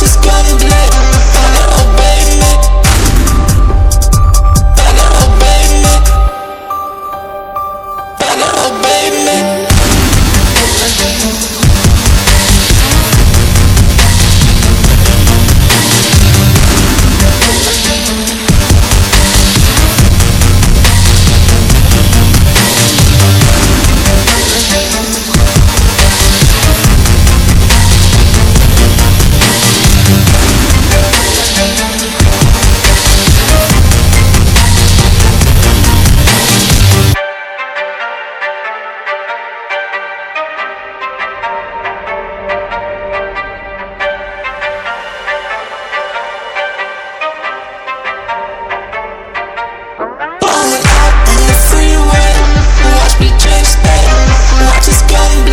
just gotta be got.